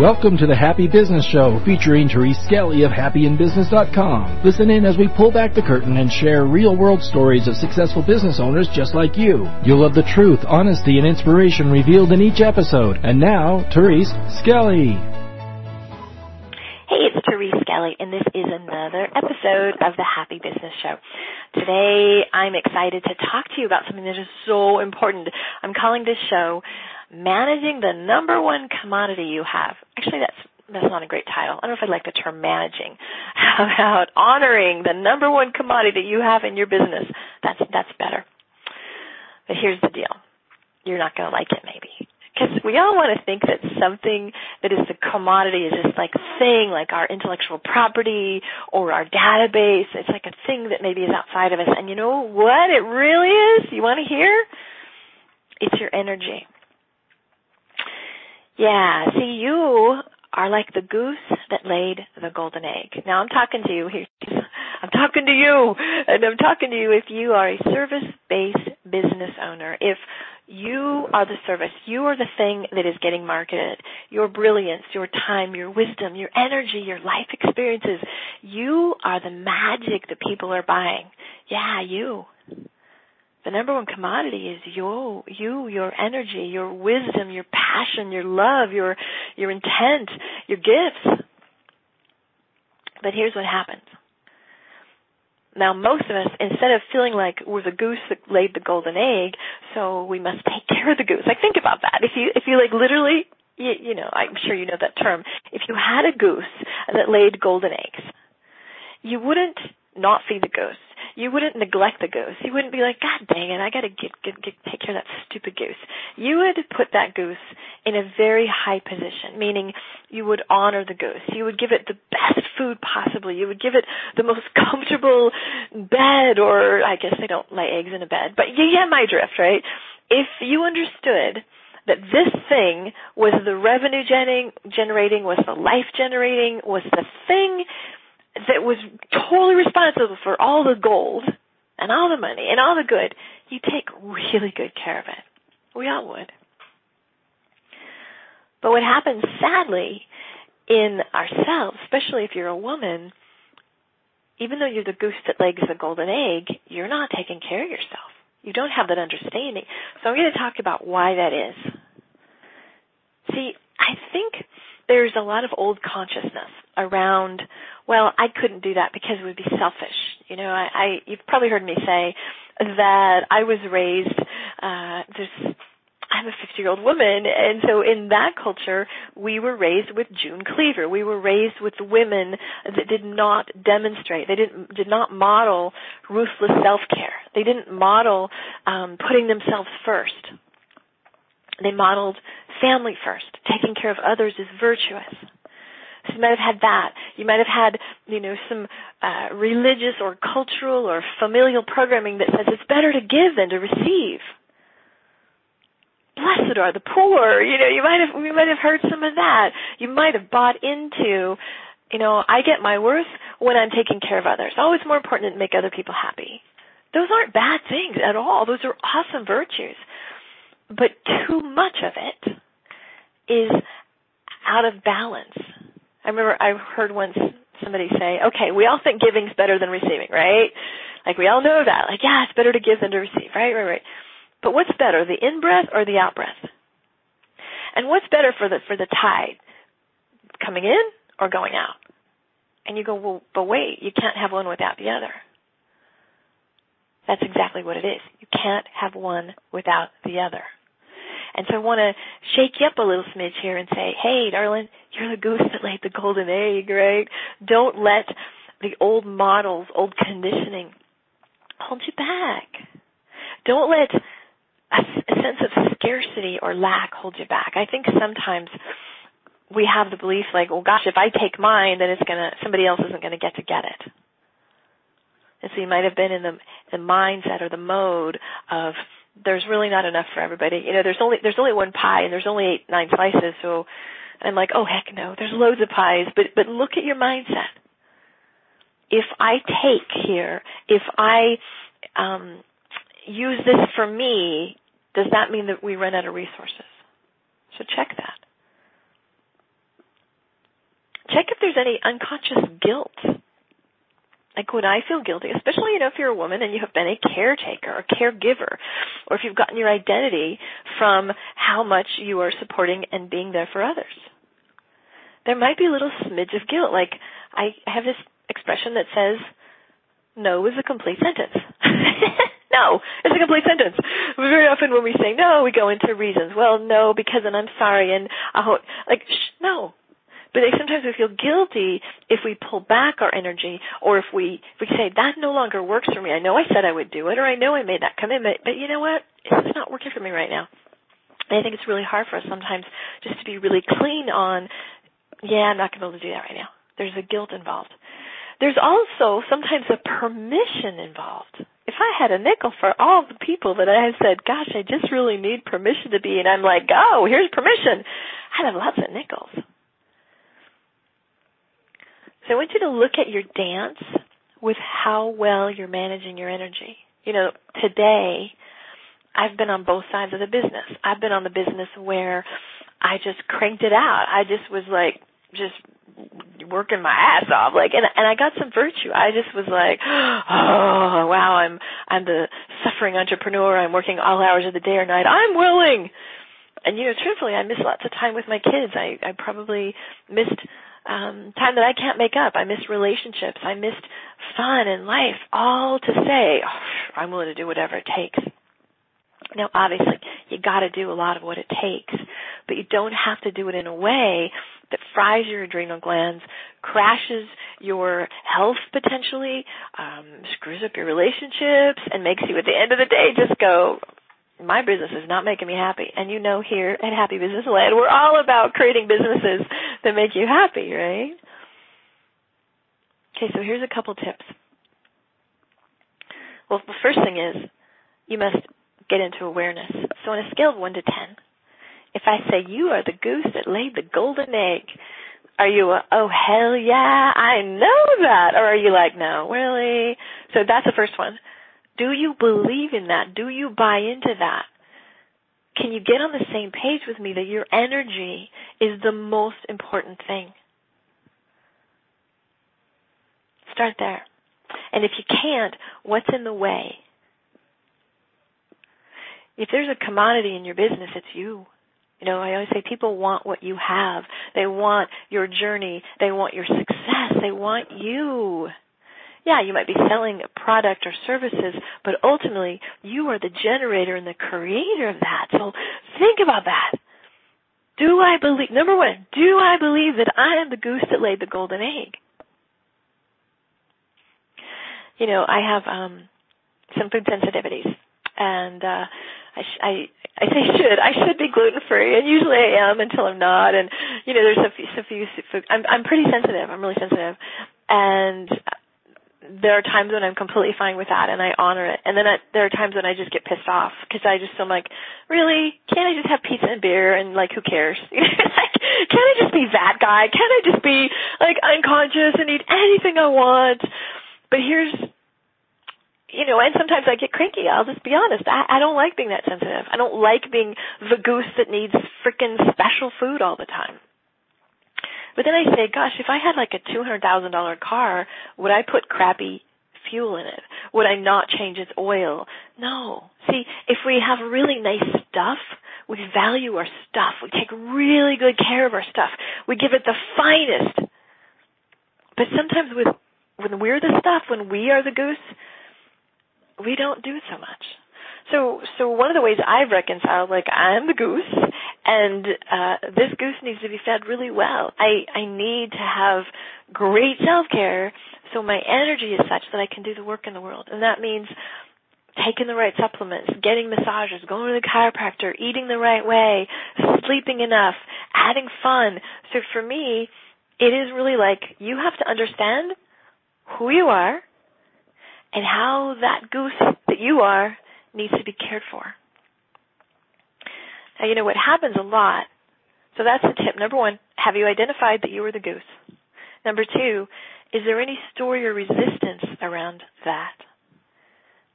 Welcome to the Happy Business Show featuring Therese Skelly of happyinbusiness.com. Listen in as we pull back the curtain and share real world stories of successful business owners just like you. You'll love the truth, honesty, and inspiration revealed in each episode. And now, Therese Skelly. Hey, it's Therese Skelly, and this is another episode of the Happy Business Show. Today, I'm excited to talk to you about something that is so important. I'm calling this show managing the number one commodity you have. Actually, that's that's not a great title. I don't know if I'd like the term managing. How about honoring the number one commodity you have in your business? That's that's better. But here's the deal. You're not going to like it maybe. Because we all want to think that something that is the commodity is this like thing, like our intellectual property or our database. It's like a thing that maybe is outside of us. And you know what it really is? You want to hear? It's your energy. Yeah, see, you are like the goose that laid the golden egg. Now I'm talking to you here. I'm talking to you, and I'm talking to you if you are a service-based business owner. If you are the service, you are the thing that is getting marketed. Your brilliance, your time, your wisdom, your energy, your life experiences. You are the magic that people are buying. Yeah, you. The number one commodity is you, you, your energy, your wisdom, your passion, your love, your, your intent, your gifts. But here's what happens. Now most of us, instead of feeling like we're the goose that laid the golden egg, so we must take care of the goose. Like think about that. If you, if you like literally, you, you know, I'm sure you know that term. If you had a goose that laid golden eggs, you wouldn't not feed the goose you wouldn't neglect the goose. You wouldn't be like, God dang it, I gotta get, get, get, take care of that stupid goose. You would put that goose in a very high position, meaning you would honor the goose. You would give it the best food possible. You would give it the most comfortable bed, or I guess they don't lay eggs in a bed, but you get my drift, right? If you understood that this thing was the revenue generating, was the life generating, was the thing that was totally responsible for all the gold and all the money and all the good, you take really good care of it. We all would. But what happens sadly in ourselves, especially if you're a woman, even though you're the goose that lays the golden egg, you're not taking care of yourself. You don't have that understanding. So I'm going to talk about why that is. See, I think there's a lot of old consciousness around well, I couldn't do that because it would be selfish. You know, I, I you've probably heard me say that I was raised uh this I'm a 50 year old woman, and so in that culture, we were raised with June Cleaver. We were raised with women that did not demonstrate. They didn't did not model ruthless self care. They didn't model um, putting themselves first. They modeled family first. Taking care of others is virtuous. So you might have had that. You might have had, you know, some uh, religious or cultural or familial programming that says it's better to give than to receive. Blessed are the poor. You know, you might have you might have heard some of that. You might have bought into, you know, I get my worth when I'm taking care of others. Oh, it's more important to make other people happy. Those aren't bad things at all. Those are awesome virtues. But too much of it is out of balance. I remember I heard once somebody say, okay, we all think giving's better than receiving, right? Like we all know that. Like, yeah, it's better to give than to receive, right, right, right. But what's better, the in-breath or the out-breath? And what's better for the, for the tide? Coming in or going out? And you go, well, but wait, you can't have one without the other. That's exactly what it is. You can't have one without the other. And so I want to shake you up a little smidge here and say, hey, darling, you're the goose that laid the golden egg, right? Don't let the old models, old conditioning hold you back. Don't let a, a sense of scarcity or lack hold you back. I think sometimes we have the belief like, well gosh, if I take mine, then it's gonna, somebody else isn't gonna get to get it. And so you might have been in the, the mindset or the mode of, there's really not enough for everybody. You know, there's only there's only one pie and there's only eight nine slices. So I'm like, oh heck no, there's loads of pies. But but look at your mindset. If I take here, if I um, use this for me, does that mean that we run out of resources? So check that. check if there's any unconscious guilt. Like when I feel guilty, especially you know if you're a woman and you have been a caretaker or caregiver, or if you've gotten your identity from how much you are supporting and being there for others. There might be a little smidge of guilt. Like I have this expression that says, "No is a complete sentence." no, it's a complete sentence. Very often when we say no, we go into reasons. Well, no, because and I'm sorry, and I hope, like, shh, no. But sometimes we feel guilty if we pull back our energy, or if we if we say that no longer works for me. I know I said I would do it, or I know I made that commitment, but you know what? It's not working for me right now. And I think it's really hard for us sometimes just to be really clean on, yeah, I'm not going to be able to do that right now. There's a guilt involved. There's also sometimes a permission involved if I had a nickel for all the people that I have said, gosh, I just really need permission to be, and I'm like, oh, here's permission, I'd have lots of nickels. So I want you to look at your dance with how well you're managing your energy. You know, today, I've been on both sides of the business. I've been on the business where I just cranked it out. I just was like, just working my ass off like and and I got some virtue. I just was like, "Oh, wow, I'm I'm the suffering entrepreneur. I'm working all hours of the day or night. I'm willing." And you know, truthfully, I miss lots of time with my kids. I I probably missed um time that I can't make up. I missed relationships. I missed fun and life all to say, oh, "I'm willing to do whatever it takes." Now, obviously, you got to do a lot of what it takes, but you don't have to do it in a way that fries your adrenal glands, crashes your health potentially, um, screws up your relationships, and makes you at the end of the day just go, my business is not making me happy. And you know here at Happy Business Land, we're all about creating businesses that make you happy, right? Okay, so here's a couple tips. Well, the first thing is you must get into awareness. So on a scale of 1 to 10, if I say you are the goose that laid the golden egg, are you a, oh hell yeah, I know that? Or are you like, no, really? So that's the first one. Do you believe in that? Do you buy into that? Can you get on the same page with me that your energy is the most important thing? Start there. And if you can't, what's in the way? If there's a commodity in your business, it's you. You know, I always say people want what you have. They want your journey. They want your success. They want you. Yeah, you might be selling a product or services, but ultimately you are the generator and the creator of that. So think about that. Do I believe, number one, do I believe that I am the goose that laid the golden egg? You know, I have um some food sensitivities and uh I, sh- I I say should. I should be gluten free, and usually I am until I'm not. And you know, there's a few, a few. I'm I'm pretty sensitive. I'm really sensitive, and there are times when I'm completely fine with that, and I honor it. And then I, there are times when I just get pissed off because I just am like, really? Can't I just have pizza and beer and like who cares? like, can't I just be that guy? Can't I just be like unconscious and eat anything I want? But here's you know, and sometimes I get cranky. I'll just be honest. I, I don't like being that sensitive. I don't like being the goose that needs frickin' special food all the time. But then I say, gosh, if I had like a two hundred thousand dollar car, would I put crappy fuel in it? Would I not change its oil? No. See, if we have really nice stuff, we value our stuff. We take really good care of our stuff. We give it the finest. But sometimes with when we're the stuff, when we are the goose, we don't do so much. So, so one of the ways I've reconciled, like I'm the goose, and uh, this goose needs to be fed really well. I I need to have great self care, so my energy is such that I can do the work in the world, and that means taking the right supplements, getting massages, going to the chiropractor, eating the right way, sleeping enough, adding fun. So for me, it is really like you have to understand who you are and how that goose that you are needs to be cared for. Now, you know what happens a lot. So that's the tip. Number one, have you identified that you are the goose? Number two, is there any story or resistance around that?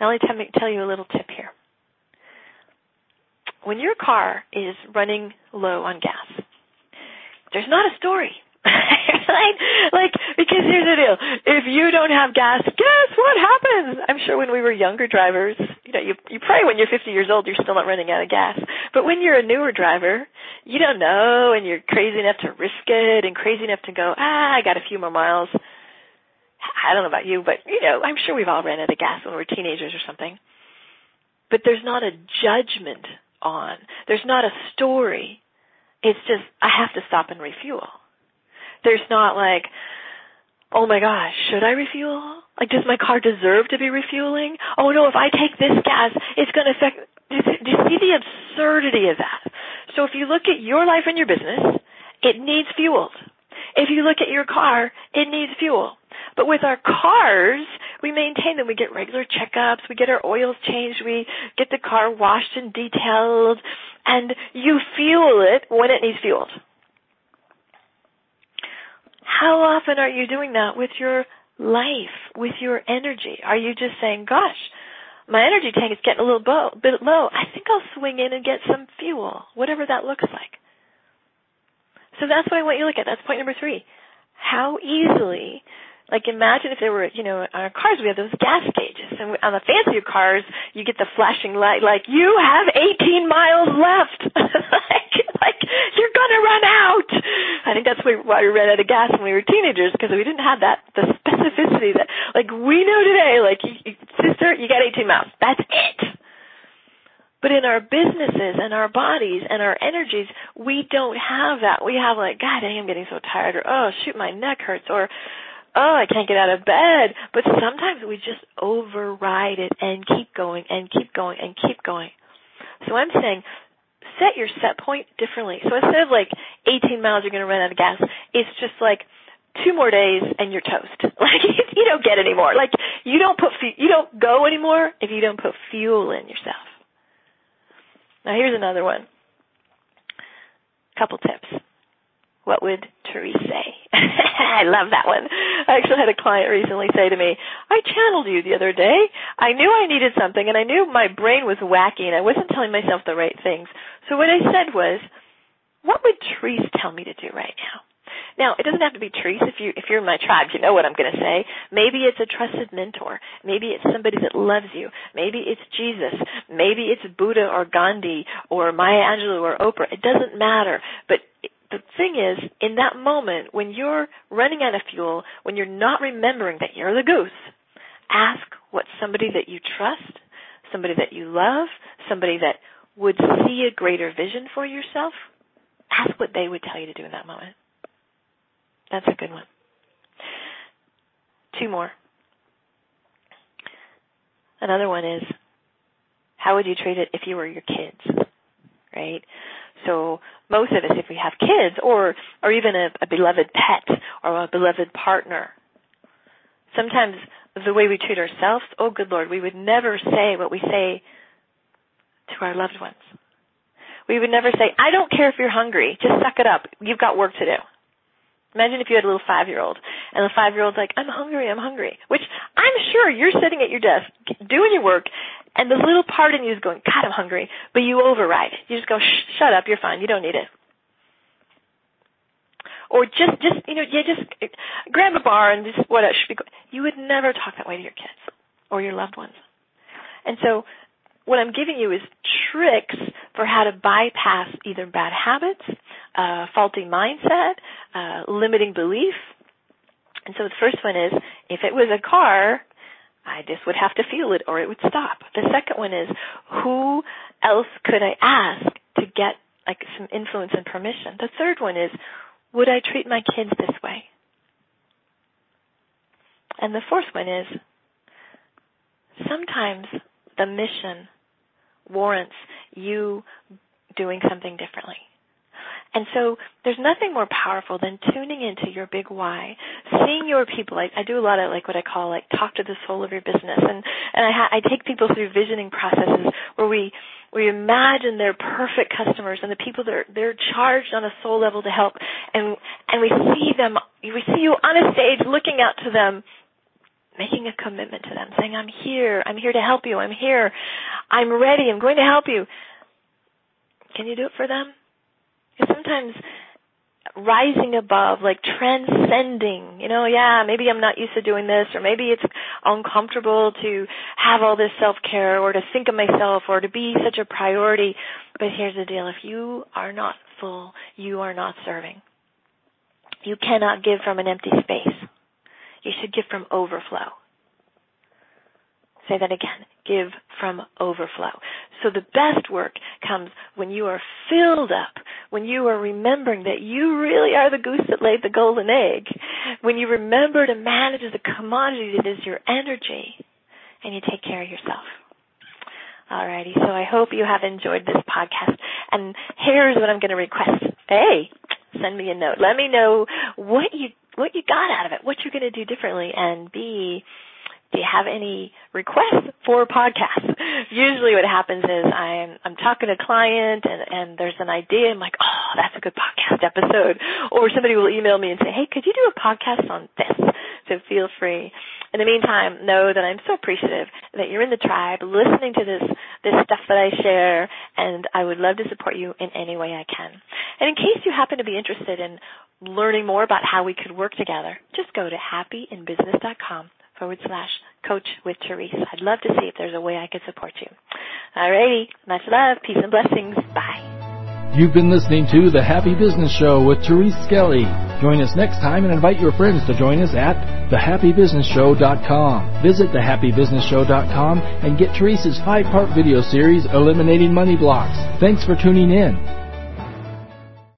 Now let me tell you a little tip here. When your car is running low on gas, there's not a story. Like, because here's the deal. If you don't have gas, what happens? I'm sure when we were younger drivers, you know, you, you pray when you're 50 years old you're still not running out of gas. But when you're a newer driver, you don't know and you're crazy enough to risk it and crazy enough to go, ah, I got a few more miles. I don't know about you, but you know, I'm sure we've all ran out of gas when we were teenagers or something. But there's not a judgment on. There's not a story. It's just, I have to stop and refuel. There's not like, oh my gosh, should I refuel? Like, does my car deserve to be refueling? Oh no, if I take this gas, it's going to affect, do you see the absurdity of that? So if you look at your life and your business, it needs fueled. If you look at your car, it needs fuel. But with our cars, we maintain them. We get regular checkups. We get our oils changed. We get the car washed and detailed. And you fuel it when it needs fueled. How often are you doing that with your life, with your energy? Are you just saying, gosh, my energy tank is getting a little bo- bit low. I think I'll swing in and get some fuel, whatever that looks like. So that's what I want you to look at. That's point number three. How easily like imagine if there were, you know, on our cars we have those gas gauges, and on the fancier cars you get the flashing light, like you have 18 miles left, like, like you're gonna run think that's why we ran out of gas when we were teenagers because we didn't have that the specificity that, like we know today, like sister, you got 18 miles. That's it. But in our businesses and our bodies and our energies, we don't have that. We have like, God, I am getting so tired, or oh shoot, my neck hurts, or oh, I can't get out of bed. But sometimes we just override it and keep going and keep going and keep going. So I'm saying set your set point differently. So instead of like 18 miles you're going to run out of gas, it's just like two more days and you're toast. Like you don't get any more. Like you don't put you don't go anymore if you don't put fuel in yourself. Now here's another one. Couple tips. What would Therese say? I love that one. I actually had a client recently say to me, I channeled you the other day. I knew I needed something and I knew my brain was wacky and I wasn't telling myself the right things. So what I said was, what would Therese tell me to do right now? Now, it doesn't have to be Therese. If you if you're in my tribe, you know what I'm going to say. Maybe it's a trusted mentor. Maybe it's somebody that loves you. Maybe it's Jesus. Maybe it's Buddha or Gandhi or Maya Angelou or Oprah. It doesn't matter. But the thing is, in that moment, when you're running out of fuel, when you're not remembering that you're the goose, ask what somebody that you trust, somebody that you love, somebody that would see a greater vision for yourself, ask what they would tell you to do in that moment. That's a good one. Two more. Another one is, how would you treat it if you were your kids? Right? So most of us, if we have kids or or even a, a beloved pet or a beloved partner, sometimes the way we treat ourselves, oh good Lord, we would never say what we say to our loved ones. We would never say, I don't care if you're hungry, just suck it up. You've got work to do. Imagine if you had a little five year old and the five year old's like, I'm hungry, I'm hungry. Which I'm sure you're sitting at your desk doing your work and the little part in you is going, God, I'm hungry, but you override. You just go, shut up, you're fine, you don't need it. Or just, just, you know, yeah, just grab a bar and just what I should be. You would never talk that way to your kids or your loved ones. And so, what I'm giving you is tricks for how to bypass either bad habits, uh, faulty mindset, uh, limiting belief. And so the first one is, if it was a car, I just would have to feel it or it would stop. The second one is who else could I ask to get like some influence and permission? The third one is would I treat my kids this way? And the fourth one is sometimes the mission warrants you doing something differently. And so there's nothing more powerful than tuning into your big why, seeing your people. I, I do a lot of like what I call like talk to the soul of your business, and and I, ha- I take people through visioning processes where we we imagine they're perfect customers and the people that are, they're charged on a soul level to help, and and we see them, we see you on a stage looking out to them making a commitment to them, saying, I'm here, I'm here to help you, I'm here, I'm ready, I'm going to help you. Can you do it for them? Sometimes rising above, like transcending, you know, yeah, maybe I'm not used to doing this or maybe it's uncomfortable to have all this self-care or to think of myself or to be such a priority. But here's the deal. If you are not full, you are not serving. You cannot give from an empty space. You should give from overflow. Say that again. Give from overflow. So the best work comes when you are filled up, when you are remembering that you really are the goose that laid the golden egg, when you remember to manage the commodity that is your energy, and you take care of yourself. Alrighty, so I hope you have enjoyed this podcast. And here's what I'm going to request. A, send me a note. Let me know what you what you got out of it, what you're going to do differently, and B, do you have any requests for podcasts? Usually what happens is I'm, I'm talking to a client and, and there's an idea. I'm like, oh, that's a good podcast episode. Or somebody will email me and say, hey, could you do a podcast on this? So feel free. In the meantime, know that I'm so appreciative that you're in the tribe listening to this, this stuff that I share and I would love to support you in any way I can. And in case you happen to be interested in learning more about how we could work together, just go to happyinbusiness.com forward slash coach with Therese. I'd love to see if there's a way I could support you. Alrighty. Much love. Peace and blessings. Bye. You've been listening to The Happy Business Show with Therese Skelly. Join us next time and invite your friends to join us at thehappybusinessshow.com. Visit thehappybusinessshow.com and get Therese's five-part video series, Eliminating Money Blocks. Thanks for tuning in.